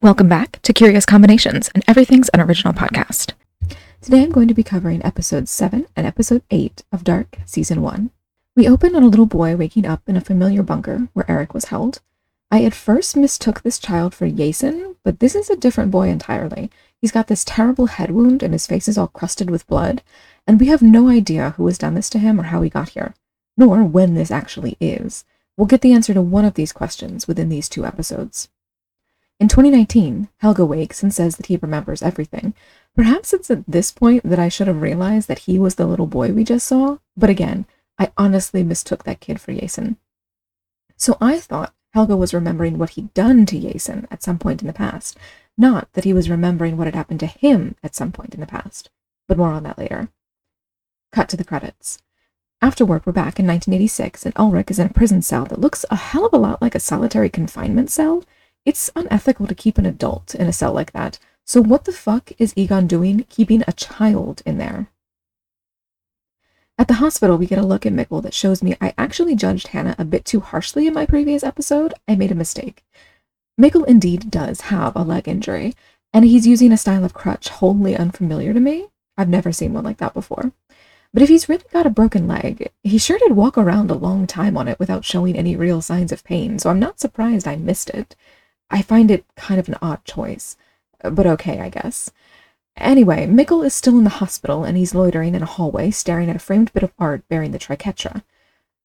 Welcome back to Curious Combinations and Everything's Unoriginal podcast. Today I'm going to be covering episode 7 and episode 8 of Dark Season 1. We open on a little boy waking up in a familiar bunker where Eric was held. I at first mistook this child for Yasin, but this is a different boy entirely. He's got this terrible head wound and his face is all crusted with blood, and we have no idea who has done this to him or how he got here, nor when this actually is. We'll get the answer to one of these questions within these two episodes. In 2019, Helga wakes and says that he remembers everything. Perhaps it's at this point that I should have realized that he was the little boy we just saw, but again, I honestly mistook that kid for Yasin. So I thought Helga was remembering what he'd done to Yasin at some point in the past, not that he was remembering what had happened to him at some point in the past. But more on that later. Cut to the credits. After work, we're back in 1986, and Ulrich is in a prison cell that looks a hell of a lot like a solitary confinement cell. It's unethical to keep an adult in a cell like that, so what the fuck is Egon doing keeping a child in there? At the hospital, we get a look at Mikkel that shows me I actually judged Hannah a bit too harshly in my previous episode. I made a mistake. Mikkel indeed does have a leg injury, and he's using a style of crutch wholly unfamiliar to me. I've never seen one like that before. But if he's really got a broken leg, he sure did walk around a long time on it without showing any real signs of pain, so I'm not surprised I missed it. I find it kind of an odd choice, but okay, I guess. Anyway, Mikkel is still in the hospital and he's loitering in a hallway staring at a framed bit of art bearing the triquetra.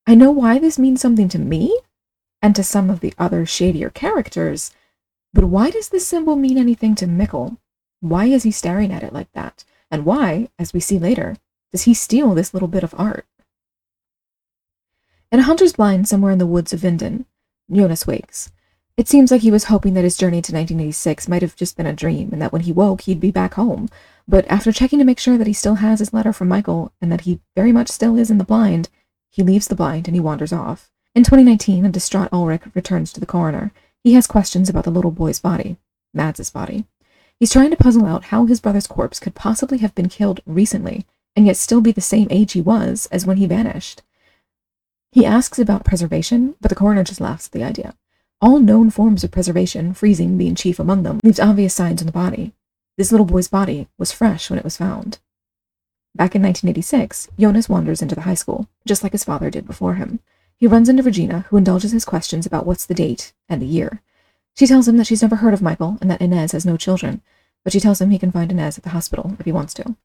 I know why this means something to me and to some of the other shadier characters, but why does this symbol mean anything to Mikkel? Why is he staring at it like that? And why, as we see later, does he steal this little bit of art? In a hunter's blind somewhere in the woods of Winden, Jonas wakes. It seems like he was hoping that his journey to 1986 might have just been a dream and that when he woke he'd be back home. But after checking to make sure that he still has his letter from Michael and that he very much still is in the blind, he leaves the blind and he wanders off. In 2019, a distraught Ulrich returns to the coroner. He has questions about the little boy's body, Mads's body. He's trying to puzzle out how his brother's corpse could possibly have been killed recently and yet still be the same age he was as when he vanished. He asks about preservation, but the coroner just laughs at the idea. All known forms of preservation, freezing being chief among them, leaves obvious signs on the body. This little boy's body was fresh when it was found. Back in 1986, Jonas wanders into the high school, just like his father did before him. He runs into Regina, who indulges his questions about what's the date and the year. She tells him that she's never heard of Michael and that Ines has no children, but she tells him he can find Ines at the hospital if he wants to.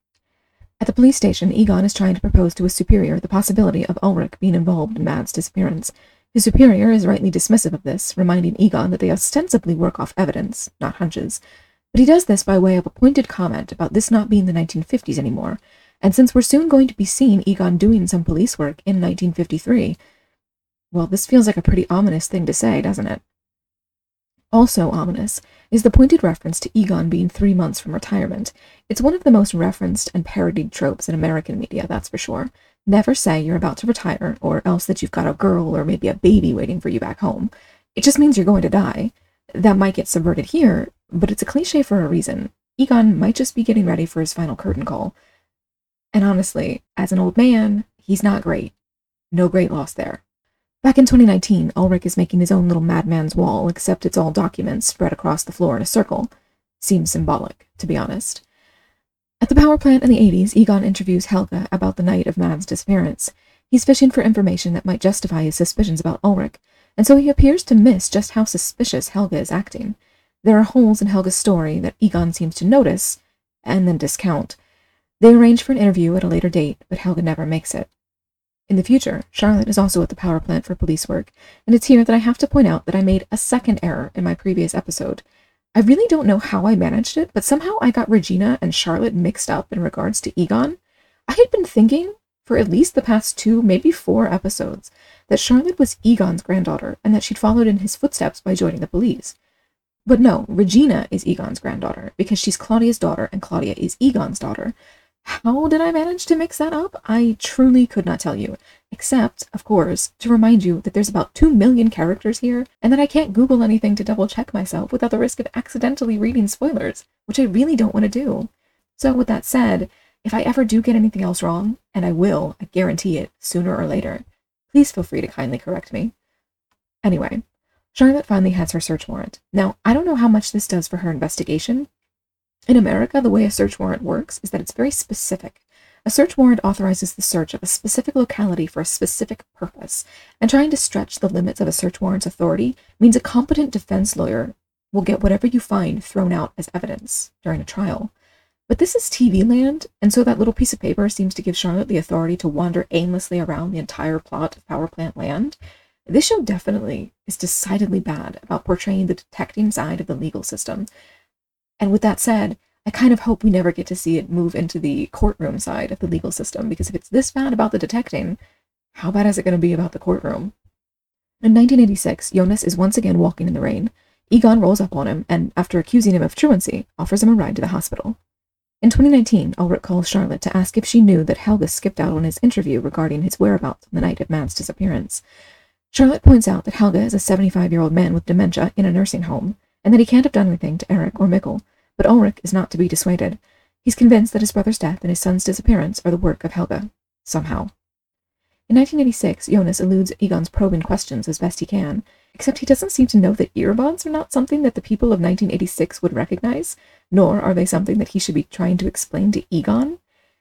At the police station, Egon is trying to propose to his superior the possibility of Ulrich being involved in Mads' disappearance. His superior is rightly dismissive of this, reminding Egon that they ostensibly work off evidence, not hunches. But he does this by way of a pointed comment about this not being the 1950s anymore, and since we're soon going to be seeing Egon doing some police work in 1953, well, this feels like a pretty ominous thing to say, doesn't it? Also ominous is the pointed reference to Egon being three months from retirement. It's one of the most referenced and parodied tropes in American media, that's for sure. Never say you're about to retire, or else that you've got a girl or maybe a baby waiting for you back home. It just means you're going to die. That might get subverted here, but it's a cliche for a reason. Egon might just be getting ready for his final curtain call. And honestly, as an old man, he's not great. No great loss there. Back in 2019, Ulrich is making his own little madman's wall, except it's all documents spread across the floor in a circle. Seems symbolic, to be honest. At the power plant in the 80s, Egon interviews Helga about the night of Mads' disappearance. He's fishing for information that might justify his suspicions about Ulrich, and so he appears to miss just how suspicious Helga is acting. There are holes in Helga's story that Egon seems to notice and then discount. They arrange for an interview at a later date, but Helga never makes it. In the future, Charlotte is also at the power plant for police work, and it's here that I have to point out that I made a second error in my previous episode. I really don't know how I managed it, but somehow I got Regina and Charlotte mixed up in regards to Egon. I had been thinking, for at least the past two, maybe four episodes, that Charlotte was Egon's granddaughter and that she'd followed in his footsteps by joining the police. But no, Regina is Egon's granddaughter because she's Claudia's daughter and Claudia is Egon's daughter, how did I manage to mix that up? I truly could not tell you, except, of course, to remind you that there's about 2 million characters here, and that I can't Google anything to double check myself without the risk of accidentally reading spoilers, which I really don't want to do. So, with that said, if I ever do get anything else wrong, and I will, I guarantee it, sooner or later, please feel free to kindly correct me. Anyway, Charlotte finally has her search warrant. Now, I don't know how much this does for her investigation. In America, the way a search warrant works is that it's very specific. A search warrant authorizes the search of a specific locality for a specific purpose, and trying to stretch the limits of a search warrant's authority means a competent defense lawyer will get whatever you find thrown out as evidence during a trial. But this is TV land, and so that little piece of paper seems to give Charlotte the authority to wander aimlessly around the entire plot of power plant land. This show definitely is decidedly bad about portraying the detecting side of the legal system. And with that said, I kind of hope we never get to see it move into the courtroom side of the legal system, because if it's this bad about the detecting, how bad is it going to be about the courtroom? In 1986, Jonas is once again walking in the rain. Egon rolls up on him and, after accusing him of truancy, offers him a ride to the hospital. In 2019, Ulrich calls Charlotte to ask if she knew that Helga skipped out on his interview regarding his whereabouts on the night of Matt's disappearance. Charlotte points out that Helga is a 75 year old man with dementia in a nursing home, and that he can't have done anything to Eric or Mikkel, but Ulrich is not to be dissuaded. He's convinced that his brother's death and his son's disappearance are the work of Helge. Somehow. In 1986, Jonas eludes Egon's probing questions as best he can, except he doesn't seem to know that earbuds are not something that the people of 1986 would recognize, nor are they something that he should be trying to explain to Egon.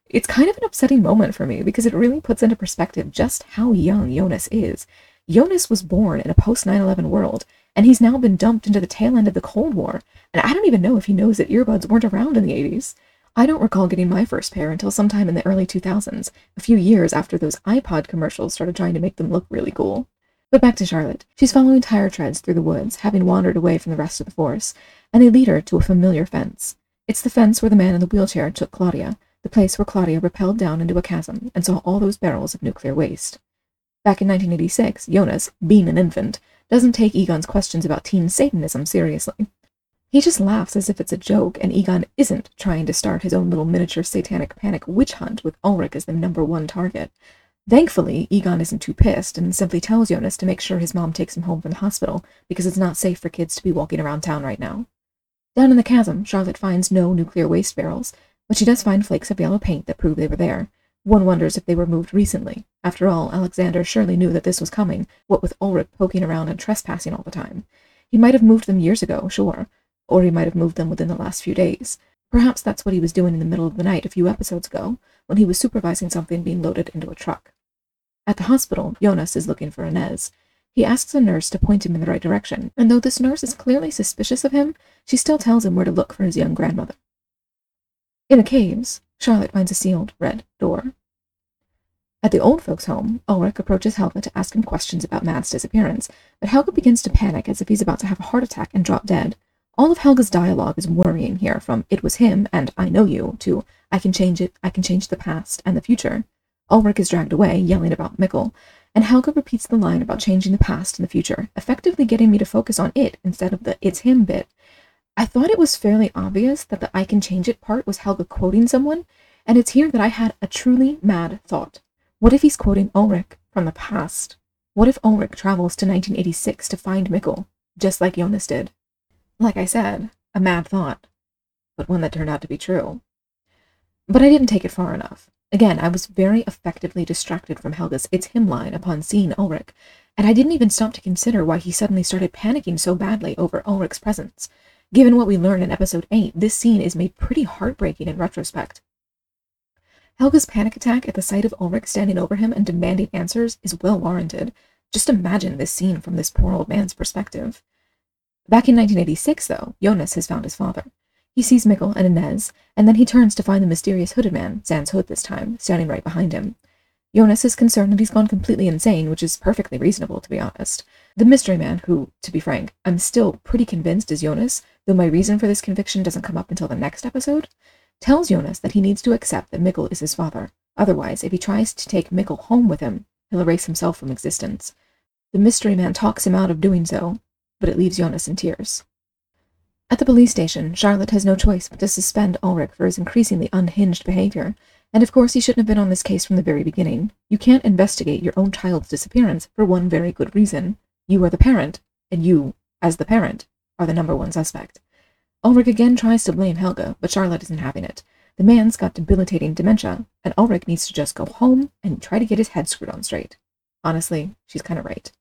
It's kind of an upsetting moment for me because it really puts into perspective just how young Jonas is. Jonas was born in a post 9 11 world, and he's now been dumped into the tail end of the Cold War, and I don't even know if he knows that earbuds weren't around in the 80s. I don't recall getting my first pair until sometime in the early 2000s, a few years after those iPod commercials started trying to make them look really cool. But back to Charlotte. She's following tire treads through the woods, having wandered away from the rest of the force, and they lead her to a familiar fence. It's the fence where the man in the wheelchair took Claudia, the place where Claudia rappelled down into a chasm and saw all those barrels of nuclear waste. Back in 1986, Jonas, being an infant, doesn't take Egon's questions about teen Satanism seriously. He just laughs as if it's a joke, and Egon isn't trying to start his own little miniature satanic panic witch hunt with Ulrich as the number one target. Thankfully, Egon isn't too pissed and simply tells Jonas to make sure his mom takes him home from the hospital because it's not safe for kids to be walking around town right now. Down in the chasm, Charlotte finds no nuclear waste barrels, but she does find flakes of yellow paint that prove they were there, one wonders if they were moved recently. After all, Alexander surely knew that this was coming, what with Ulrich poking around and trespassing all the time. He might have moved them years ago, sure, or he might have moved them within the last few days. Perhaps that's what he was doing in the middle of the night a few episodes ago, when he was supervising something being loaded into a truck. At the hospital, Jonas is looking for Ines. He asks a nurse to point him in the right direction, and though this nurse is clearly suspicious of him, she still tells him where to look for his young grandmother. In the caves, Charlotte finds a sealed red door. At the old folks' home, Ulrich approaches Helga to ask him questions about Matt's disappearance, but Helga begins to panic as if he's about to have a heart attack and drop dead. All of Helga's dialogue is worrying here, from it was him and I know you to I can change it, I can change the past and the future. Ulrich is dragged away, yelling about Mikkel, and Helga repeats the line about changing the past and the future, effectively getting me to focus on it instead of the it's him bit. I thought it was fairly obvious that the I can change it part was Helga quoting someone, and it's here that I had a truly mad thought. What if he's quoting Ulrich from the past? What if Ulrich travels to 1986 to find Mikkel, just like Jonas did? Like I said, a mad thought, but one that turned out to be true. But I didn't take it far enough. Again, I was very effectively distracted from Helga's It's Him line upon seeing Ulrich, and I didn't even stop to consider why he suddenly started panicking so badly over Ulrich's presence. Given what we learned in episode 8, this scene is made pretty heartbreaking in retrospect. Helga's panic attack at the sight of Ulrich standing over him and demanding answers is well warranted. Just imagine this scene from this poor old man's perspective. Back in 1986, though, Jonas has found his father. He sees Mikkel and Ines, and then he turns to find the mysterious hooded man, Sans Hood this time, standing right behind him. Jonas is concerned that he's gone completely insane, which is perfectly reasonable, to be honest. The mystery man, who, to be frank, I'm still pretty convinced is Jonas, though my reason for this conviction doesn't come up until the next episode, tells Jonas that he needs to accept that Mikkel is his father. Otherwise, if he tries to take Mikkel home with him, he'll erase himself from existence. The mystery man talks him out of doing so, but it leaves Jonas in tears. At the police station, Charlotte has no choice but to suspend Ulrich for his increasingly unhinged behavior, and of course he shouldn't have been on this case from the very beginning. You can't investigate your own child's disappearance for one very good reason. You are the parent, and you, as the parent, are the number one suspect. Ulrich again tries to blame Helga, but Charlotte isn't having it. The man's got debilitating dementia, and Ulrich needs to just go home and try to get his head screwed on straight. Honestly, she's kind of right.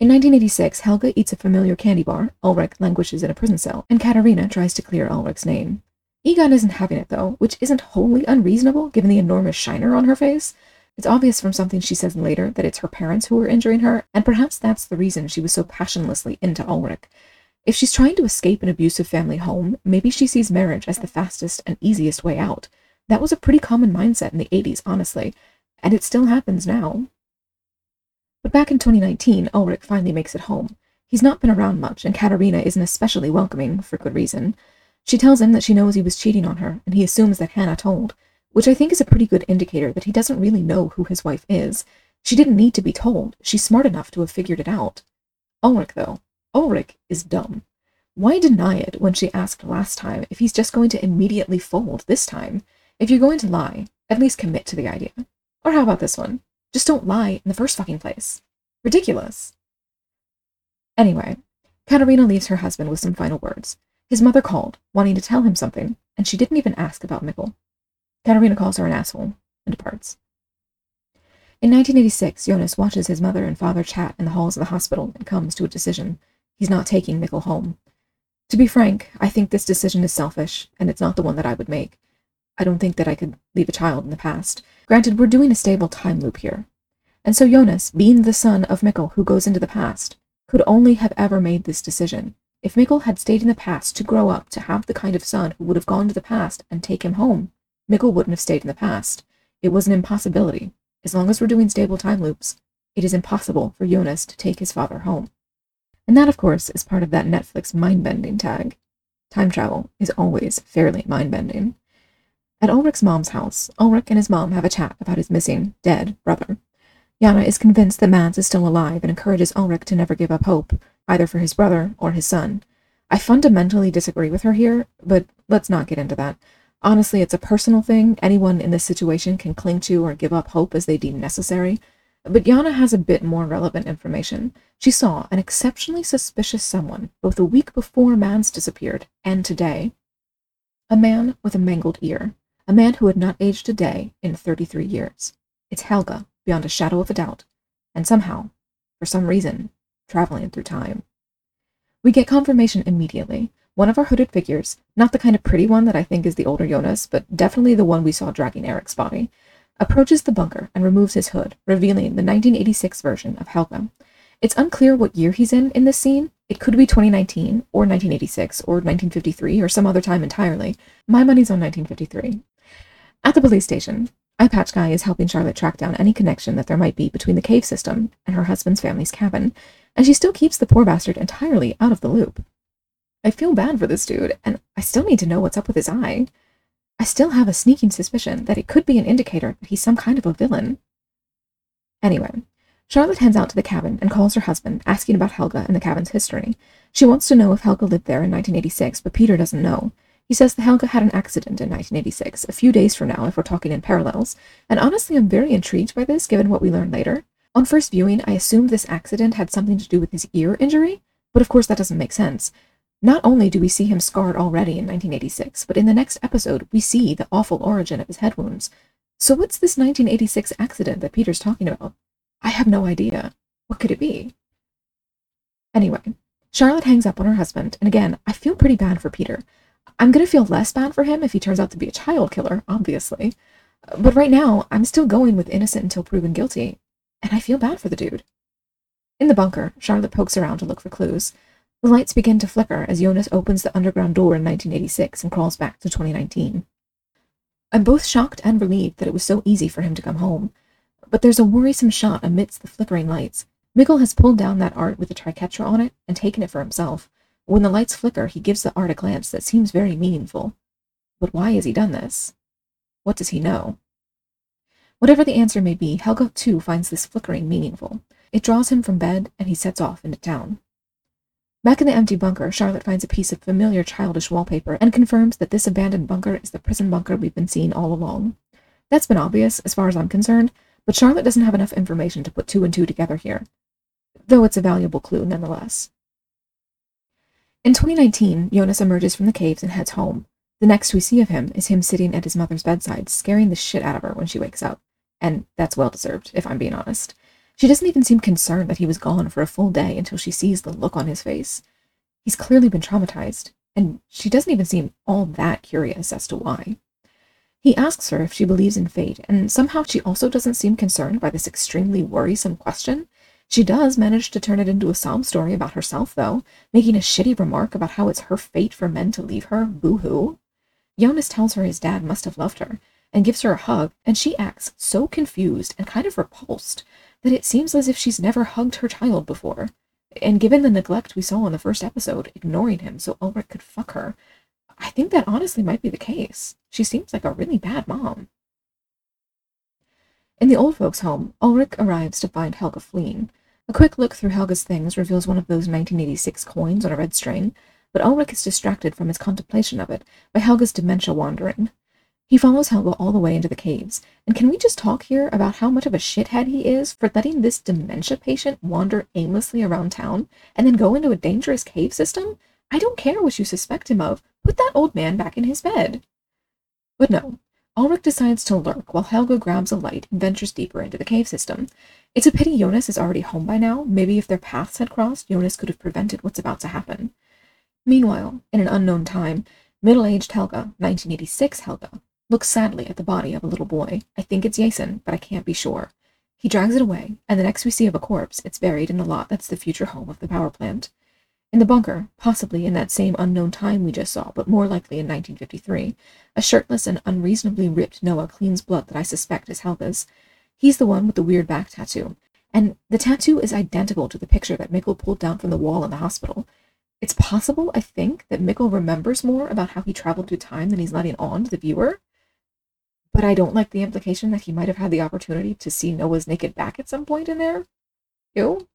In 1986, Helga eats a familiar candy bar, Ulrich languishes in a prison cell, and Katharina tries to clear Ulrich's name. Egon isn't having it though, which isn't wholly unreasonable given the enormous shiner on her face. It's obvious from something she says later that it's her parents who were injuring her, and perhaps that's the reason she was so passionlessly into Ulrich. If she's trying to escape an abusive family home, maybe she sees marriage as the fastest and easiest way out. That was a pretty common mindset in the 80s, honestly, and it still happens now. But back in 2019, Ulrich finally makes it home. He's not been around much, and Katharina isn't especially welcoming, for good reason. She tells him that she knows he was cheating on her, and he assumes that Hannah told, which I think is a pretty good indicator that he doesn't really know who his wife is. She didn't need to be told. She's smart enough to have figured it out. Ulrich, though, Ulrich is dumb. Why deny it when she asked last time if he's just going to immediately fold this time? If you're going to lie, at least commit to the idea. Or how about this one? Just don't lie in the first fucking place. Ridiculous. Anyway, Katharina leaves her husband with some final words. His mother called, wanting to tell him something, and she didn't even ask about Mikkel. Katharina calls her an asshole and departs. In 1986, Jonas watches his mother and father chat in the halls of the hospital and comes to a decision. He's not taking Mikkel home. To be frank, I think this decision is selfish, and it's not the one that I would make. I don't think that I could leave a child in the past. Granted, we're doing a stable time loop here. And so Jonas, being the son of Mikkel who goes into the past, could only have ever made this decision. If Mikkel had stayed in the past to grow up to have the kind of son who would have gone to the past and take him home, Mikkel wouldn't have stayed in the past. It was an impossibility. As long as we're doing stable time loops, it is impossible for Jonas to take his father home. And that, of course, is part of that Netflix mind bending tag. Time travel is always fairly mind bending. At Ulrich's mom's house, Ulrich and his mom have a chat about his missing, dead brother. Jana is convinced that Mads is still alive and encourages Ulrich to never give up hope, either for his brother or his son. I fundamentally disagree with her here, but let's not get into that. Honestly, it's a personal thing anyone in this situation can cling to or give up hope as they deem necessary. But Jana has a bit more relevant information. She saw an exceptionally suspicious someone both a week before Mads disappeared and today. A man with a mangled ear. A man who had not aged a day in 33 years. It's Helga, beyond a shadow of a doubt. And somehow, for some reason, traveling through time. We get confirmation immediately. One of our hooded figures, not the kind of pretty one that I think is the older Jonas, but definitely the one we saw dragging Eric's body, approaches the bunker and removes his hood, revealing the 1986 version of Helga. It's unclear what year he's in in this scene. It could be 2019, or 1986, or 1953, or some other time entirely. My money's on 1953. At the police station, Eye Patch Guy is helping Charlotte track down any connection that there might be between the cave system and her husband's family's cabin, and she still keeps the poor bastard entirely out of the loop. I feel bad for this dude, and I still need to know what's up with his eye. I still have a sneaking suspicion that it could be an indicator that he's some kind of a villain. Anyway, Charlotte heads out to the cabin and calls her husband, asking about Helga and the cabin's history. She wants to know if Helga lived there in 1986, but Peter doesn't know. He says that Helga had an accident in 1986, a few days from now if we're talking in parallels, and honestly I'm very intrigued by this given what we learn later. On first viewing, I assumed this accident had something to do with his ear injury, but of course that doesn't make sense. Not only do we see him scarred already in 1986, but in the next episode we see the awful origin of his head wounds. So what's this 1986 accident that Peter's talking about? I have no idea. What could it be? Anyway, Charlotte hangs up on her husband, and again, I feel pretty bad for Peter. I'm gonna feel less bad for him if he turns out to be a child killer, obviously. But right now, I'm still going with innocent until proven guilty, and I feel bad for the dude. In the bunker, Charlotte pokes around to look for clues. The lights begin to flicker as Jonas opens the underground door in 1986 and crawls back to 2019. I'm both shocked and relieved that it was so easy for him to come home, but there's a worrisome shot amidst the flickering lights. Mikkel has pulled down that art with the triquetra on it and taken it for himself. When the lights flicker, he gives the art a glance that seems very meaningful. But why has he done this? What does he know? Whatever the answer may be, Helga too finds this flickering meaningful. It draws him from bed, and he sets off into town. Back in the empty bunker, Charlotte finds a piece of familiar childish wallpaper and confirms that this abandoned bunker is the prison bunker we've been seeing all along. That's been obvious, as far as I'm concerned, but Charlotte doesn't have enough information to put two and two together here, though it's a valuable clue nonetheless. In 2019, Jonas emerges from the caves and heads home. The next we see of him is him sitting at his mother's bedside, scaring the shit out of her when she wakes up. And that's well deserved, if I'm being honest. She doesn't even seem concerned that he was gone for a full day until she sees the look on his face. He's clearly been traumatized, and she doesn't even seem all that curious as to why. He asks her if she believes in fate, and somehow she also doesn't seem concerned by this extremely worrisome question. She does manage to turn it into a sob story about herself, though, making a shitty remark about how it's her fate for men to leave her. Boo hoo. Jonas tells her his dad must have loved her and gives her a hug, and she acts so confused and kind of repulsed that it seems as if she's never hugged her child before. And given the neglect we saw in the first episode, ignoring him so Ulrich could fuck her, I think that honestly might be the case. She seems like a really bad mom. In the old folks' home, Ulrich arrives to find Helga fleeing. A quick look through Helga's things reveals one of those 1986 coins on a red string, but Ulrich is distracted from his contemplation of it by Helga's dementia wandering. He follows Helga all the way into the caves, and can we just talk here about how much of a shithead he is for letting this dementia patient wander aimlessly around town and then go into a dangerous cave system? I don't care what you suspect him of. Put that old man back in his bed. But no, Ulrich decides to lurk while Helga grabs a light and ventures deeper into the cave system. It's a pity Jonas is already home by now. Maybe if their paths had crossed, Jonas could have prevented what's about to happen. Meanwhile, in an unknown time, middle aged Helga, 1986 Helga, looks sadly at the body of a little boy. I think it's Jason, but I can't be sure. He drags it away, and the next we see of a corpse, it's buried in a lot that's the future home of the power plant. In the bunker, possibly in that same unknown time we just saw, but more likely in 1953, a shirtless and unreasonably ripped Noah cleans blood that I suspect is Helga's. He's the one with the weird back tattoo, and the tattoo is identical to the picture that Mikkel pulled down from the wall in the hospital. It's possible, I think, that Mikkel remembers more about how he traveled through time than he's letting on to the viewer. But I don't like the implication that he might have had the opportunity to see Noah's naked back at some point in there. Ew.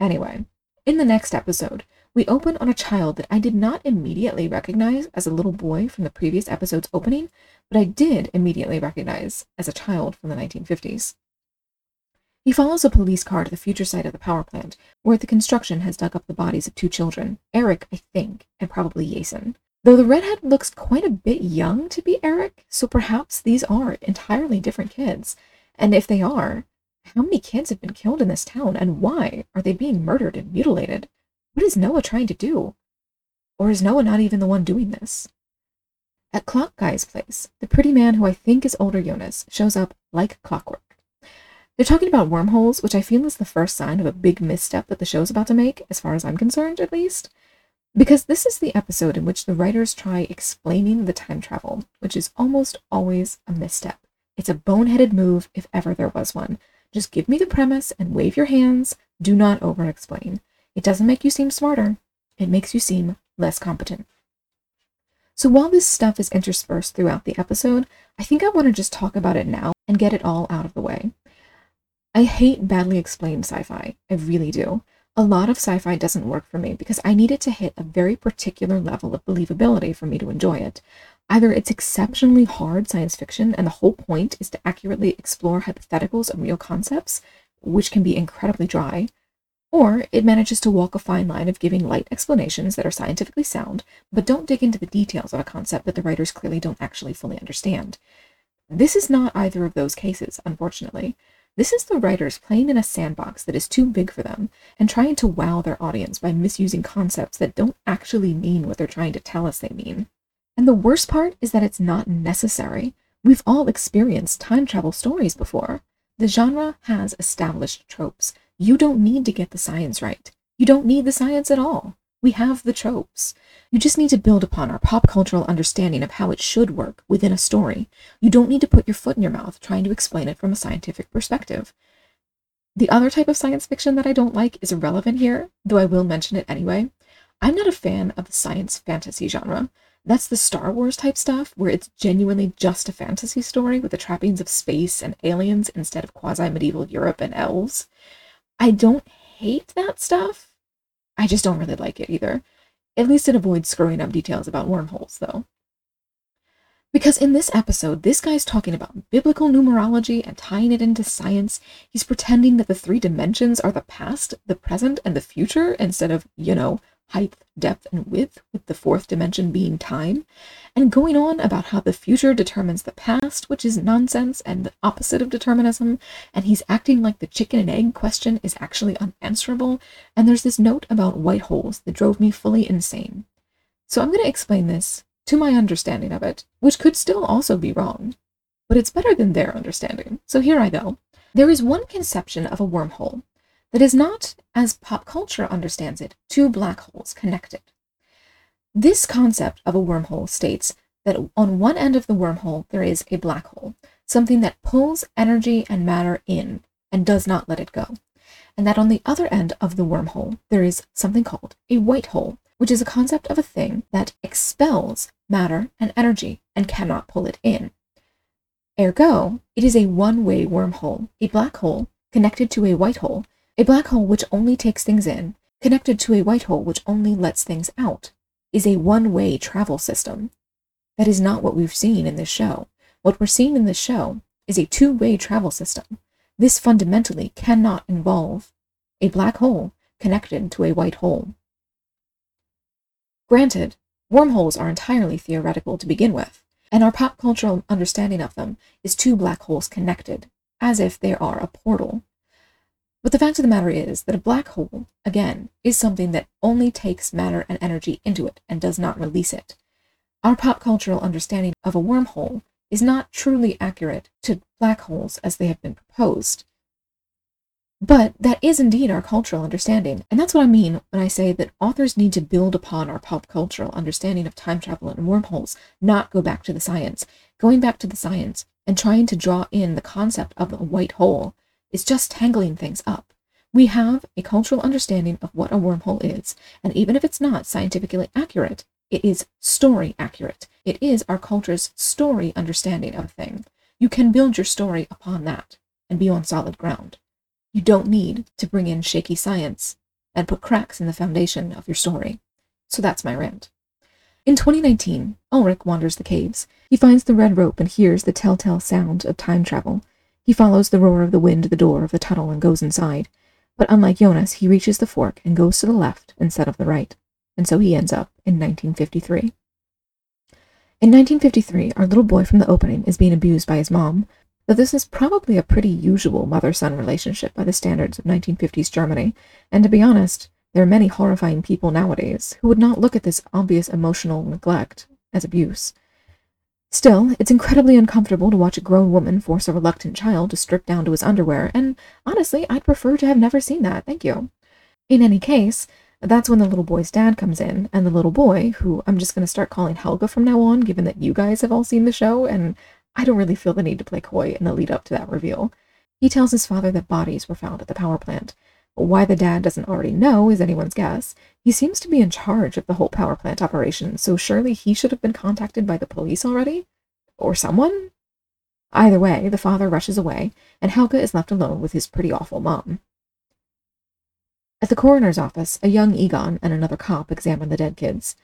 Anyway, in the next episode, we open on a child that I did not immediately recognize as a little boy from the previous episode's opening, but I did immediately recognize as a child from the 1950s. He follows a police car to the future site of the power plant, where the construction has dug up the bodies of two children, Eric, I think, and probably Jason. Though the redhead looks quite a bit young to be Eric, so perhaps these are entirely different kids. And if they are, how many kids have been killed in this town, and why are they being murdered and mutilated? What is Noah trying to do? Or is Noah not even the one doing this? At Clock Guy's place, the pretty man who I think is older Jonas shows up like clockwork. They're talking about wormholes, which I feel is the first sign of a big misstep that the show's about to make, as far as I'm concerned, at least. Because this is the episode in which the writers try explaining the time travel, which is almost always a misstep. It's a boneheaded move if ever there was one. Just give me the premise and wave your hands. Do not over explain. It doesn't make you seem smarter, it makes you seem less competent. So while this stuff is interspersed throughout the episode, I think I want to just talk about it now and get it all out of the way. I hate badly explained sci fi. I really do. A lot of sci fi doesn't work for me because I need it to hit a very particular level of believability for me to enjoy it. Either it's exceptionally hard science fiction, and the whole point is to accurately explore hypotheticals and real concepts, which can be incredibly dry, or it manages to walk a fine line of giving light explanations that are scientifically sound, but don't dig into the details of a concept that the writers clearly don't actually fully understand. This is not either of those cases, unfortunately. This is the writers playing in a sandbox that is too big for them and trying to wow their audience by misusing concepts that don't actually mean what they're trying to tell us they mean. And the worst part is that it's not necessary. We've all experienced time travel stories before. The genre has established tropes. You don't need to get the science right. You don't need the science at all. We have the tropes. You just need to build upon our pop cultural understanding of how it should work within a story. You don't need to put your foot in your mouth trying to explain it from a scientific perspective. The other type of science fiction that I don't like is irrelevant here, though I will mention it anyway. I'm not a fan of the science fantasy genre. That's the Star Wars type stuff, where it's genuinely just a fantasy story with the trappings of space and aliens instead of quasi medieval Europe and elves. I don't hate that stuff. I just don't really like it either. At least it avoids screwing up details about wormholes, though. Because in this episode, this guy's talking about biblical numerology and tying it into science. He's pretending that the three dimensions are the past, the present, and the future instead of, you know, height, depth, and width, with the fourth dimension being time, and going on about how the future determines the past, which is nonsense and the opposite of determinism, and he's acting like the chicken and egg question is actually unanswerable, and there's this note about white holes that drove me fully insane. So I'm going to explain this to my understanding of it, which could still also be wrong, but it's better than their understanding. So here I go. There is one conception of a wormhole that is not, as pop culture understands it, two black holes connected. This concept of a wormhole states that on one end of the wormhole there is a black hole, something that pulls energy and matter in and does not let it go. And that on the other end of the wormhole there is something called a white hole, which is a concept of a thing that expels matter and energy and cannot pull it in. Ergo, it is a one way wormhole, a black hole connected to a white hole a black hole which only takes things in, connected to a white hole which only lets things out, is a one way travel system. That is not what we've seen in this show. What we're seeing in this show is a two way travel system. This fundamentally cannot involve a black hole connected to a white hole. Granted, wormholes are entirely theoretical to begin with, and our pop cultural understanding of them is two black holes connected, as if they are a portal. But the fact of the matter is that a black hole, again, is something that only takes matter and energy into it and does not release it. Our pop cultural understanding of a wormhole is not truly accurate to black holes as they have been proposed. But that is indeed our cultural understanding, and that's what I mean when I say that authors need to build upon our pop cultural understanding of time travel and wormholes, not go back to the science. Going back to the science and trying to draw in the concept of a white hole is just tangling things up. We have a cultural understanding of what a wormhole is, and even if it's not scientifically accurate, it is story accurate. It is our culture's story understanding of a thing. You can build your story upon that and be on solid ground. You don't need to bring in shaky science and put cracks in the foundation of your story. So that's my rant. In 2019, Ulrich wanders the caves. He finds the red rope and hears the telltale sound of time travel. He follows the roar of the wind to the door of the tunnel and goes inside. But unlike Jonas, he reaches the fork and goes to the left instead of the right. And so he ends up in 1953. In 1953, our little boy from the opening is being abused by his mom, though this is probably a pretty usual mother son relationship by the standards of 1950s Germany, and to be honest, there are many horrifying people nowadays who would not look at this obvious emotional neglect as abuse. Still, it's incredibly uncomfortable to watch a grown woman force a reluctant child to strip down to his underwear, and honestly, I'd prefer to have never seen that, thank you. In any case, that's when the little boy's dad comes in, and the little boy, who I'm just going to start calling Helga from now on, given that you guys have all seen the show, and I don't really feel the need to play coy in the lead up to that reveal. He tells his father that bodies were found at the power plant. Why the dad doesn't already know is anyone's guess. He seems to be in charge of the whole power plant operation, so surely he should have been contacted by the police already? Or someone? Either way, the father rushes away, and Helga is left alone with his pretty awful mom. At the coroner's office, a young Egon and another cop examine the dead kids.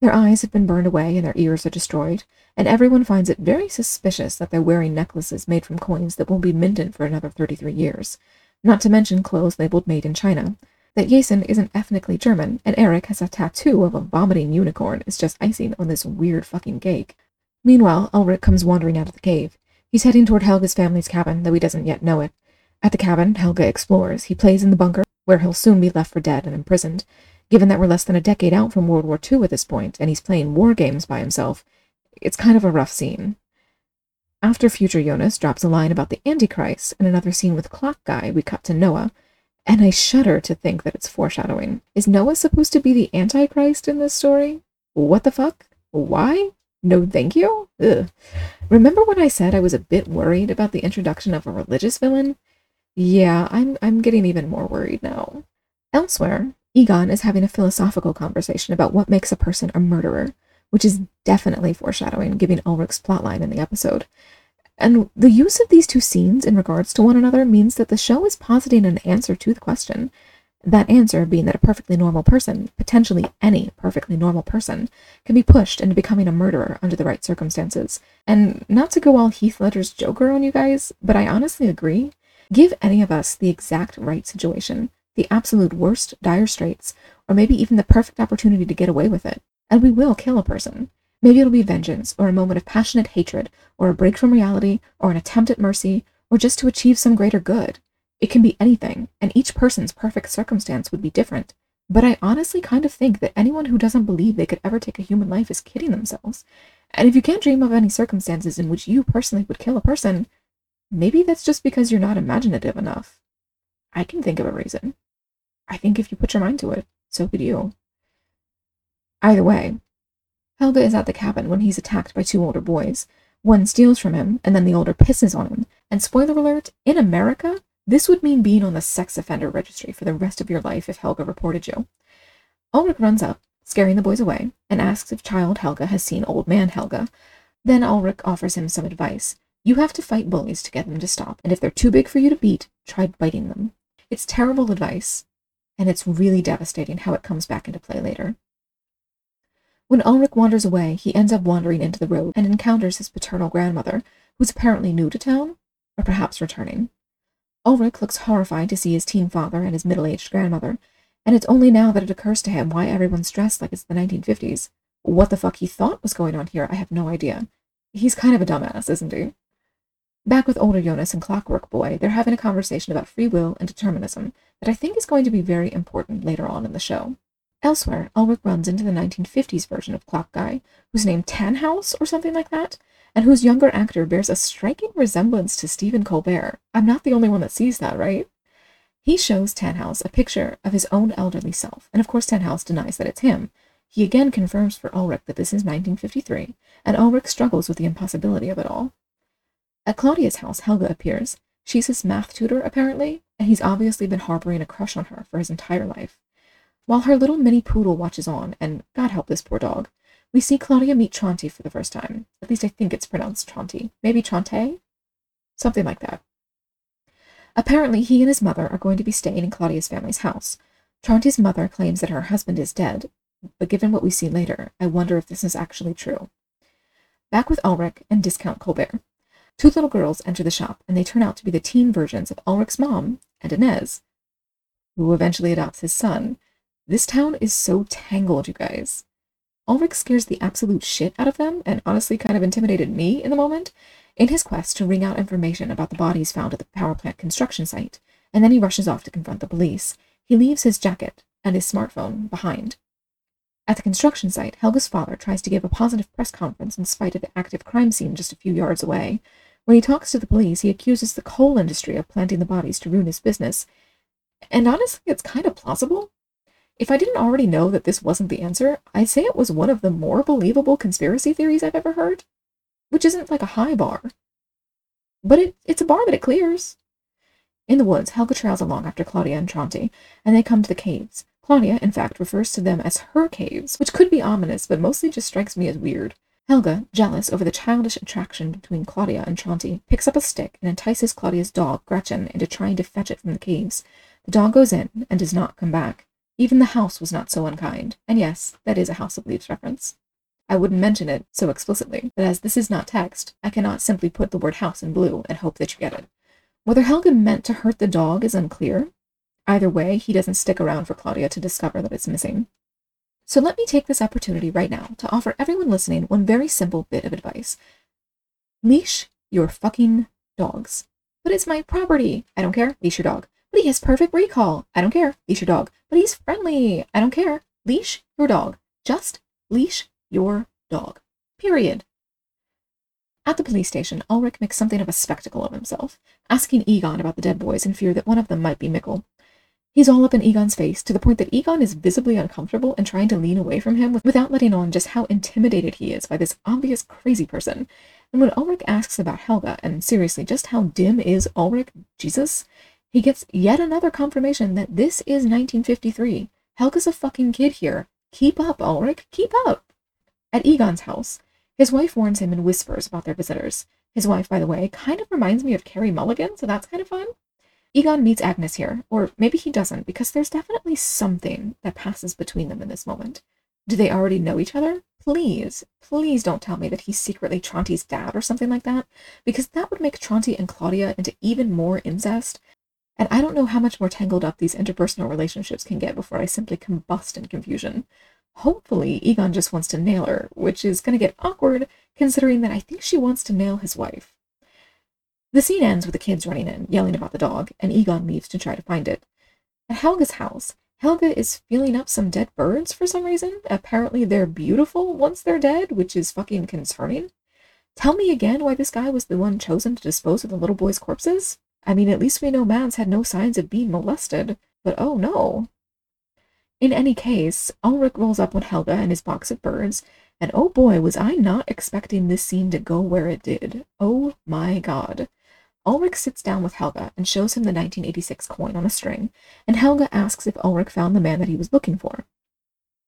Their eyes have been burned away and their ears are destroyed, and everyone finds it very suspicious that they're wearing necklaces made from coins that won't be minted for another 33 years not to mention clothes labeled made in China. That Jason isn't ethnically German, and Eric has a tattoo of a vomiting unicorn is just icing on this weird fucking cake. Meanwhile, Ulrich comes wandering out of the cave. He's heading toward Helga's family's cabin, though he doesn't yet know it. At the cabin, Helga explores. He plays in the bunker, where he'll soon be left for dead and imprisoned. Given that we're less than a decade out from World War II at this point, and he's playing war games by himself, it's kind of a rough scene. After future Jonas drops a line about the Antichrist in another scene with Clock Guy, we cut to Noah, and I shudder to think that it's foreshadowing. Is Noah supposed to be the Antichrist in this story? What the fuck? Why? No thank you? Ugh. Remember when I said I was a bit worried about the introduction of a religious villain? Yeah, I'm I'm getting even more worried now. Elsewhere, Egon is having a philosophical conversation about what makes a person a murderer which is definitely foreshadowing, giving Ulrich's plotline in the episode. And the use of these two scenes in regards to one another means that the show is positing an answer to the question. That answer being that a perfectly normal person, potentially any perfectly normal person, can be pushed into becoming a murderer under the right circumstances. And not to go all Heath Ledger's Joker on you guys, but I honestly agree. Give any of us the exact right situation, the absolute worst dire straits, or maybe even the perfect opportunity to get away with it. And we will kill a person. Maybe it'll be vengeance, or a moment of passionate hatred, or a break from reality, or an attempt at mercy, or just to achieve some greater good. It can be anything, and each person's perfect circumstance would be different. But I honestly kind of think that anyone who doesn't believe they could ever take a human life is kidding themselves. And if you can't dream of any circumstances in which you personally would kill a person, maybe that's just because you're not imaginative enough. I can think of a reason. I think if you put your mind to it, so could you. Either way, Helga is at the cabin when he's attacked by two older boys. One steals from him, and then the older pisses on him. And spoiler alert, in America, this would mean being on the sex offender registry for the rest of your life if Helga reported you. Ulrich runs up, scaring the boys away, and asks if child Helga has seen old man Helga. Then Ulrich offers him some advice. You have to fight bullies to get them to stop, and if they're too big for you to beat, try biting them. It's terrible advice, and it's really devastating how it comes back into play later. When Ulrich wanders away, he ends up wandering into the road and encounters his paternal grandmother, who's apparently new to town, or perhaps returning. Ulrich looks horrified to see his teen father and his middle aged grandmother, and it's only now that it occurs to him why everyone's dressed like it's the 1950s. What the fuck he thought was going on here, I have no idea. He's kind of a dumbass, isn't he? Back with older Jonas and Clockwork Boy, they're having a conversation about free will and determinism that I think is going to be very important later on in the show. Elsewhere, Ulrich runs into the 1950s version of Clock Guy, who's named Tannhaus or something like that, and whose younger actor bears a striking resemblance to Stephen Colbert. I'm not the only one that sees that, right? He shows Tannhaus a picture of his own elderly self, and of course Tannhaus denies that it's him. He again confirms for Ulrich that this is 1953, and Ulrich struggles with the impossibility of it all. At Claudia's house, Helga appears. She's his math tutor, apparently, and he's obviously been harboring a crush on her for his entire life. While her little mini poodle watches on, and God help this poor dog, we see Claudia meet Tronte for the first time. At least I think it's pronounced Tronte. Maybe Tronte? Something like that. Apparently, he and his mother are going to be staying in Claudia's family's house. Tronte's mother claims that her husband is dead, but given what we see later, I wonder if this is actually true. Back with Ulrich and Discount Colbert. Two little girls enter the shop, and they turn out to be the teen versions of Ulrich's mom and Ines, who eventually adopts his son. This town is so tangled, you guys. Ulrich scares the absolute shit out of them, and honestly kind of intimidated me in the moment, in his quest to wring out information about the bodies found at the power plant construction site, and then he rushes off to confront the police. He leaves his jacket and his smartphone behind. At the construction site, Helga's father tries to give a positive press conference in spite of the active crime scene just a few yards away, when he talks to the police, he accuses the coal industry of planting the bodies to ruin his business. And honestly, it's kind of plausible. If I didn't already know that this wasn't the answer, I'd say it was one of the more believable conspiracy theories I've ever heard, which isn't like a high bar. But it, it's a bar that it clears. In the woods, Helga trails along after Claudia and Tronte, and they come to the caves. Claudia, in fact, refers to them as her caves, which could be ominous, but mostly just strikes me as weird. Helga, jealous over the childish attraction between Claudia and Tronte, picks up a stick and entices Claudia's dog, Gretchen, into trying to fetch it from the caves. The dog goes in and does not come back. Even the house was not so unkind. And yes, that is a House of Leaves reference. I wouldn't mention it so explicitly, but as this is not text, I cannot simply put the word house in blue and hope that you get it. Whether Helga meant to hurt the dog is unclear. Either way, he doesn't stick around for Claudia to discover that it's missing. So let me take this opportunity right now to offer everyone listening one very simple bit of advice. Leash your fucking dogs. But it's my property. I don't care. Leash your dog. But he has perfect recall. I don't care. Leash your dog. But he's friendly. I don't care. Leash your dog. Just leash your dog. Period. At the police station, Ulrich makes something of a spectacle of himself, asking Egon about the dead boys in fear that one of them might be Mikkel. He's all up in Egon's face to the point that Egon is visibly uncomfortable and trying to lean away from him without letting on just how intimidated he is by this obvious crazy person. And when Ulrich asks about Helga and seriously, just how dim is Ulrich, Jesus, he gets yet another confirmation that this is 1953. Helge's a fucking kid here. Keep up, Ulrich, keep up. At Egon's house, his wife warns him in whispers about their visitors. His wife, by the way, kind of reminds me of Carey Mulligan, so that's kind of fun. Egon meets Agnes here, or maybe he doesn't, because there's definitely something that passes between them in this moment. Do they already know each other? Please, please don't tell me that he's secretly Tronte's dad or something like that, because that would make Tronte and Claudia into even more incest. And I don't know how much more tangled up these interpersonal relationships can get before I simply combust in confusion. Hopefully, Egon just wants to nail her, which is going to get awkward considering that I think she wants to nail his wife. The scene ends with the kids running in, yelling about the dog, and Egon leaves to try to find it. At Helga's house, Helga is feeling up some dead birds for some reason. Apparently, they're beautiful once they're dead, which is fucking concerning. Tell me again why this guy was the one chosen to dispose of the little boy's corpses? I mean, at least we know Mads had no signs of being molested, but oh no. In any case, Ulrich rolls up on Helga and his box of birds, and oh boy, was I not expecting this scene to go where it did. Oh my god. Ulrich sits down with Helga and shows him the 1986 coin on a string, and Helga asks if Ulrich found the man that he was looking for.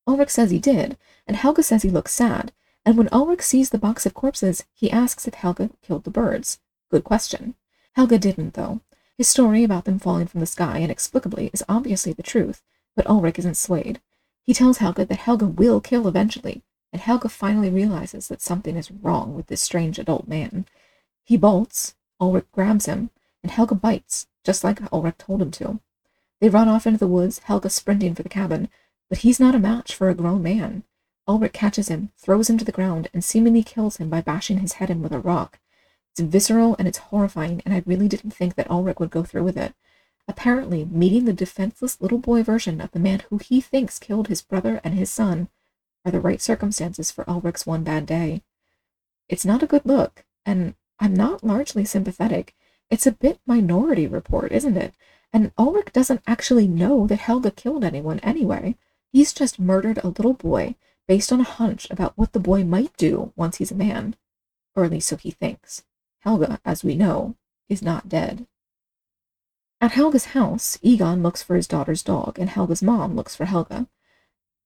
Ulrich says he did, and Helga says he looks sad, and when Ulrich sees the box of corpses, he asks if Helga killed the birds. Good question. Helga didn't, though. His story about them falling from the sky inexplicably is obviously the truth, but Ulrich isn't swayed. He tells Helga that Helga will kill eventually, and Helga finally realizes that something is wrong with this strange adult man. He bolts, Ulrich grabs him, and Helga bites, just like Ulrich told him to. They run off into the woods, Helga sprinting for the cabin, but he's not a match for a grown man. Ulrich catches him, throws him to the ground, and seemingly kills him by bashing his head in with a rock. It's visceral and it's horrifying, and I really didn't think that Ulrich would go through with it. Apparently, meeting the defenseless little boy version of the man who he thinks killed his brother and his son are the right circumstances for Ulrich's one bad day. It's not a good look, and I'm not largely sympathetic. It's a bit minority report, isn't it? And Ulrich doesn't actually know that Helga killed anyone anyway. He's just murdered a little boy based on a hunch about what the boy might do once he's a man. Or at least so he thinks. Helga, as we know, is not dead. At Helga's house, Egon looks for his daughter's dog, and Helga's mom looks for Helga.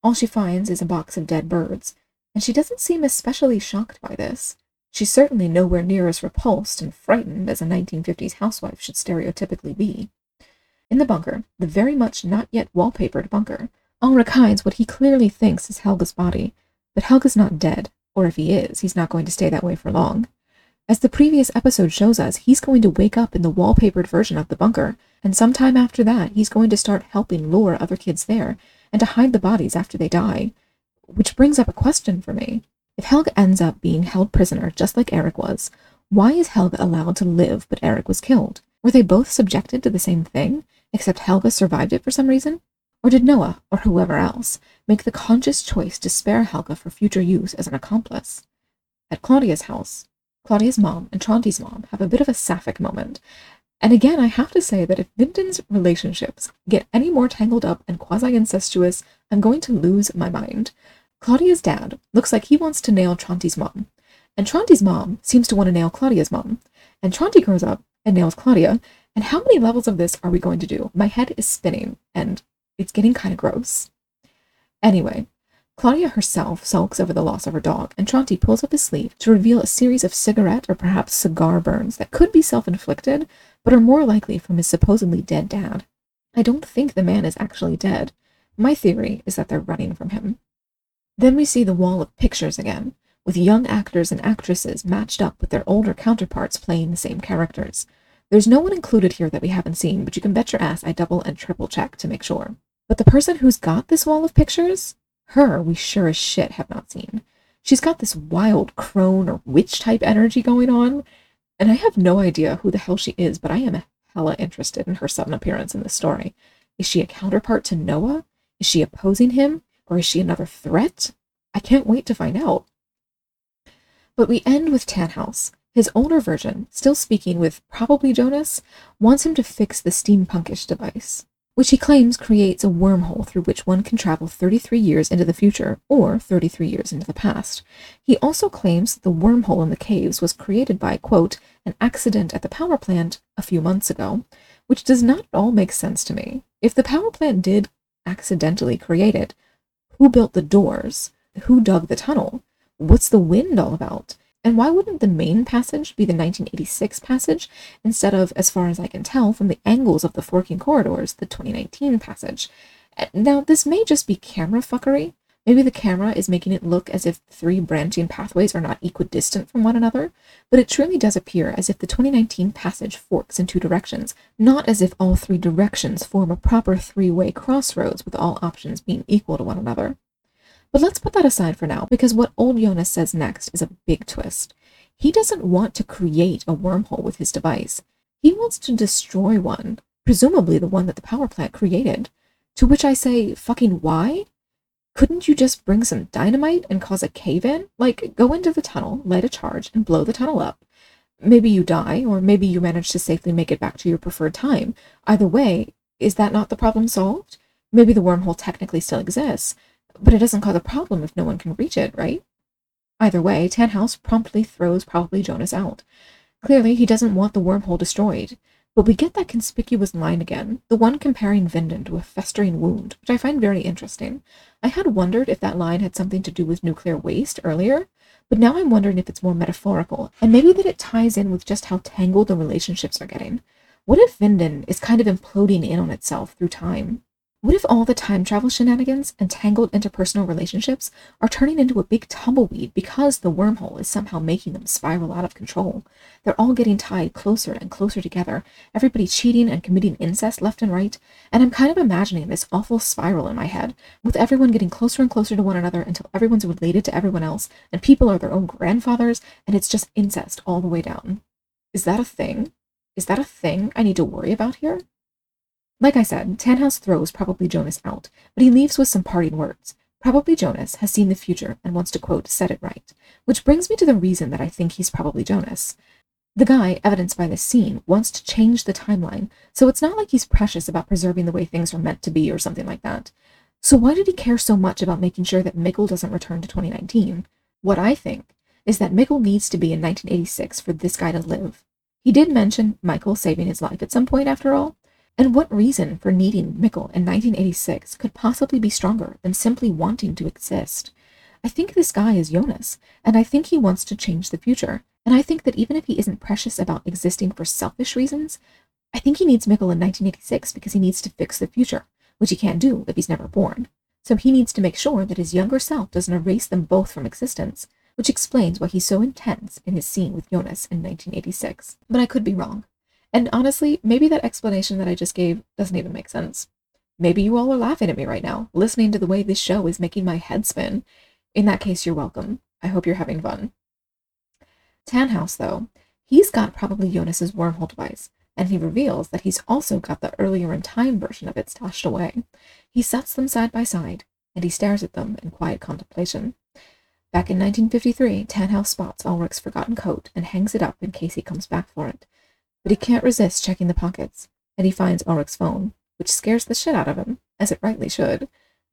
All she finds is a box of dead birds, and she doesn't seem especially shocked by this. She's certainly nowhere near as repulsed and frightened as a 1950s housewife should stereotypically be. In the bunker, the very much not yet wallpapered bunker, Ulrich hides what he clearly thinks is Helga's body, but Helga's not dead, or if he is, he's not going to stay that way for long. As the previous episode shows us, he's going to wake up in the wallpapered version of the bunker, and sometime after that, he's going to start helping lure other kids there, and to hide the bodies after they die. Which brings up a question for me. If Helga ends up being held prisoner just like Erik was, why is Helga allowed to live but Erik was killed? Were they both subjected to the same thing, except Helga survived it for some reason? Or did Noah, or whoever else, make the conscious choice to spare Helga for future use as an accomplice? At Claudia's house, Claudia's mom and Tronte's mom have a bit of a sapphic moment. And again, I have to say that if Winden's relationships get any more tangled up and quasi incestuous, I'm going to lose my mind. Claudia's dad looks like he wants to nail Tronte's mom, and Tronte's mom seems to want to nail Claudia's mom, and Tronte grows up and nails Claudia. And how many levels of this are we going to do? My head is spinning, and it's getting kind of gross. Anyway, Claudia herself sulks over the loss of her dog, and Tronte pulls up his sleeve to reveal a series of cigarette or perhaps cigar burns that could be self inflicted, but are more likely from his supposedly dead dad. I don't think the man is actually dead. My theory is that they're running from him. Then we see the wall of pictures again, with young actors and actresses matched up with their older counterparts playing the same characters. There's no one included here that we haven't seen, but you can bet your ass I double and triple check to make sure. But the person who's got this wall of pictures, her we sure as shit have not seen. She's got this wild crone or witch type energy going on, and I have no idea who the hell she is, but I am hella interested in her sudden appearance in this story. Is she a counterpart to Noah? Is she opposing him? Or is she another threat? I can't wait to find out. But we end with Tannhaus. His older version, still speaking with probably Jonas, wants him to fix the steampunkish device, which he claims creates a wormhole through which one can travel 33 years into the future or 33 years into the past. He also claims that the wormhole in the caves was created by, quote, an accident at the power plant a few months ago, which does not at all make sense to me. If the power plant did accidentally create it, who built the doors? Who dug the tunnel? What's the wind all about? And why wouldn't the main passage be the 1986 passage instead of, as far as I can tell from the angles of the forking corridors, the 2019 passage? Now, this may just be camera fuckery, Maybe the camera is making it look as if three branching pathways are not equidistant from one another, but it truly does appear as if the 2019 passage forks in two directions, not as if all three directions form a proper three way crossroads with all options being equal to one another. But let's put that aside for now, because what old Jonas says next is a big twist. He doesn't want to create a wormhole with his device. He wants to destroy one, presumably the one that the power plant created. To which I say, fucking why? Couldn't you just bring some dynamite and cause a cave in? Like, go into the tunnel, light a charge, and blow the tunnel up. Maybe you die, or maybe you manage to safely make it back to your preferred time. Either way, is that not the problem solved? Maybe the wormhole technically still exists, but it doesn't cause a problem if no one can reach it, right? Either way, Tannhaus promptly throws probably Jonas out. Clearly, he doesn't want the wormhole destroyed. But we get that conspicuous line again, the one comparing Winden to a festering wound, which I find very interesting. I had wondered if that line had something to do with nuclear waste earlier, but now I'm wondering if it's more metaphorical, and maybe that it ties in with just how tangled the relationships are getting. What if Winden is kind of imploding in on itself through time? What if all the time travel shenanigans and tangled interpersonal relationships are turning into a big tumbleweed because the wormhole is somehow making them spiral out of control? They're all getting tied closer and closer together, everybody cheating and committing incest left and right, and I'm kind of imagining this awful spiral in my head, with everyone getting closer and closer to one another until everyone's related to everyone else, and people are their own grandfathers, and it's just incest all the way down. Is that a thing? Is that a thing I need to worry about here? Like I said, Tannhaus throws probably Jonas out, but he leaves with some parting words. Probably Jonas has seen the future and wants to, quote, set it right. Which brings me to the reason that I think he's probably Jonas. The guy, evidenced by this scene, wants to change the timeline, so it's not like he's precious about preserving the way things are meant to be or something like that. So why did he care so much about making sure that Mikkel doesn't return to 2019? What I think is that Mikkel needs to be in 1986 for this guy to live. He did mention Michael saving his life at some point, after all, and what reason for needing Mikkel in 1986 could possibly be stronger than simply wanting to exist? I think this guy is Jonas, and I think he wants to change the future. And I think that even if he isn't precious about existing for selfish reasons, I think he needs Mikkel in 1986 because he needs to fix the future, which he can't do if he's never born. So he needs to make sure that his younger self doesn't erase them both from existence, which explains why he's so intense in his scene with Jonas in 1986. But I could be wrong. And honestly, maybe that explanation that I just gave doesn't even make sense. Maybe you all are laughing at me right now, listening to the way this show is making my head spin. In that case, you're welcome. I hope you're having fun. Tannhaus, though, he's got probably Jonas's wormhole device, and he reveals that he's also got the earlier in time version of it stashed away. He sets them side by side, and he stares at them in quiet contemplation. Back in 1953, Tannhaus spots Ulrich's forgotten coat and hangs it up in case he comes back for it but he can't resist checking the pockets, and he finds Ulrich's phone, which scares the shit out of him, as it rightly should.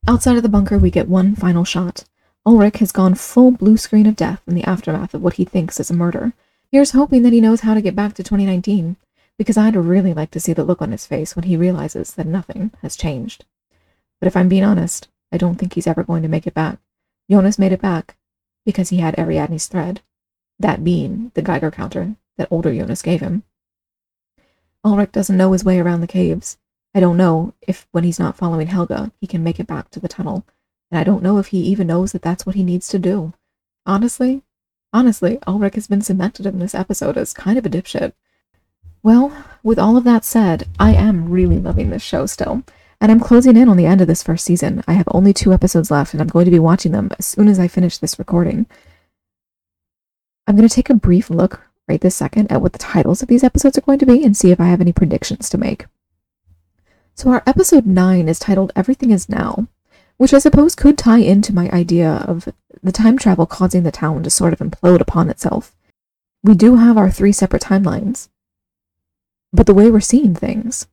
Outside of the bunker, we get one final shot. Ulrich has gone full blue screen of death in the aftermath of what he thinks is a murder. Here's hoping that he knows how to get back to 2019, because I'd really like to see the look on his face when he realizes that nothing has changed. But if I'm being honest, I don't think he's ever going to make it back. Jonas made it back because he had Ariadne's thread, that being the Geiger counter that older Jonas gave him. Ulrich doesn't know his way around the caves. I don't know if, when he's not following Helga, he can make it back to the tunnel. And I don't know if he even knows that that's what he needs to do. Honestly, honestly, Ulrich has been cemented in this episode as kind of a dipshit. Well, with all of that said, I am really loving this show still. And I'm closing in on the end of this first season. I have only two episodes left, and I'm going to be watching them as soon as I finish this recording. I'm going to take a brief look right this second at what the titles of these episodes are going to be and see if I have any predictions to make. So, our episode 9 is titled Everything is Now, which I suppose could tie into my idea of the time travel causing the town to sort of implode upon itself. We do have our three separate timelines, but the way we're seeing things,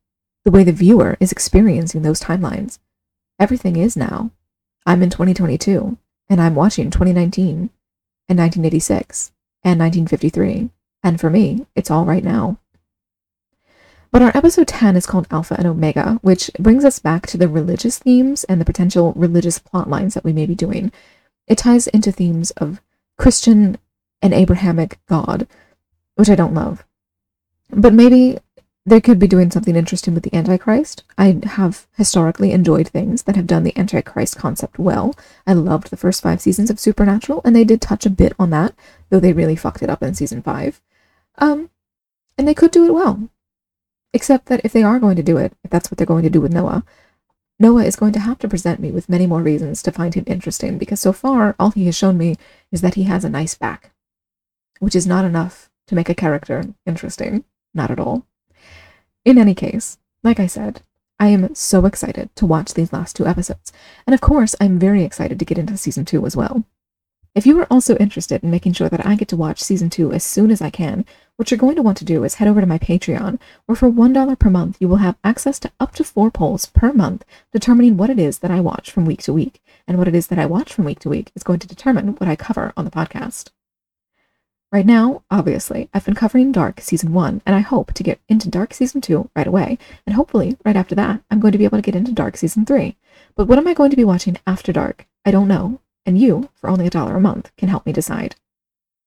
the way the viewer is experiencing those timelines, everything is now. I'm in 2022, and I'm watching 2019 and 1986 and 1953. And for me, it's all right now. But our episode 10 is called Alpha and Omega, which brings us back to the religious themes and the potential religious plot lines that we may be doing. It ties into themes of Christian and Abrahamic God, which I don't love. But maybe they could be doing something interesting with the Antichrist. I have historically enjoyed things that have done the Antichrist concept well. I loved the first five seasons of Supernatural, and they did touch a bit on that, though they really fucked it up in season five. Um, and they could do it well. Except that if they are going to do it, if that's what they're going to do with Noah, Noah is going to have to present me with many more reasons to find him interesting, because so far all he has shown me is that he has a nice back, which is not enough to make a character interesting. Not at all. In any case, like I said, I am so excited to watch these last two episodes. And of course, I'm very excited to get into season two as well. If you are also interested in making sure that I get to watch season two as soon as I can, what you're going to want to do is head over to my Patreon, where for $1 per month, you will have access to up to four polls per month determining what it is that I watch from week to week. And what it is that I watch from week to week is going to determine what I cover on the podcast. Right now, obviously, I've been covering Dark Season 1, and I hope to get into Dark Season 2 right away, and hopefully, right after that, I'm going to be able to get into Dark Season 3. But what am I going to be watching after Dark? I don't know, and you, for only a dollar a month, can help me decide.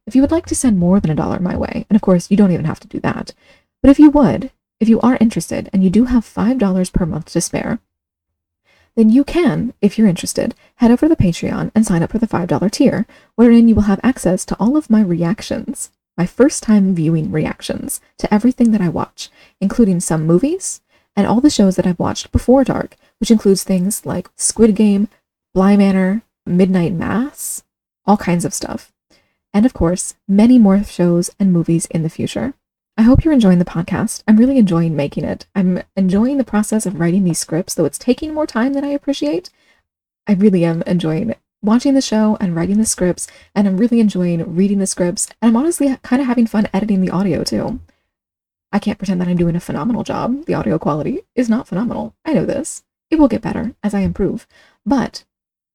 If you would like to send more than a dollar my way, and of course, you don't even have to do that, but if you would, if you are interested and you do have $5 per month to spare, then you can, if you're interested, head over to the Patreon and sign up for the $5 tier, wherein you will have access to all of my reactions, my first time viewing reactions to everything that I watch, including some movies and all the shows that I've watched before dark, which includes things like Squid Game, Bly Manor, Midnight Mass, all kinds of stuff. And of course, many more shows and movies in the future. I hope you're enjoying the podcast. I'm really enjoying making it. I'm enjoying the process of writing these scripts, though it's taking more time than I appreciate. I really am enjoying watching the show and writing the scripts, and I'm really enjoying reading the scripts, and I'm honestly kind of having fun editing the audio too. I can't pretend that I'm doing a phenomenal job. The audio quality is not phenomenal. I know this. It will get better as I improve, but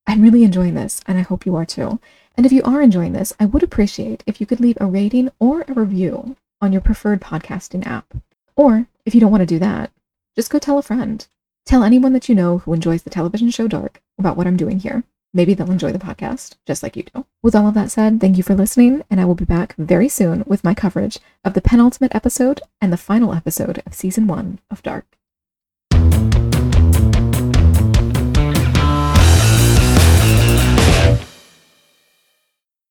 I'm really enjoying this, and I hope you are too. And if you are enjoying this, I would appreciate if you could leave a rating or a review on your preferred podcasting app. Or if you don't want to do that, just go tell a friend. Tell anyone that you know who enjoys the television show Dark about what I'm doing here. Maybe they'll enjoy the podcast just like you do. With all of that said, thank you for listening, and I will be back very soon with my coverage of the penultimate episode and the final episode of season one of Dark.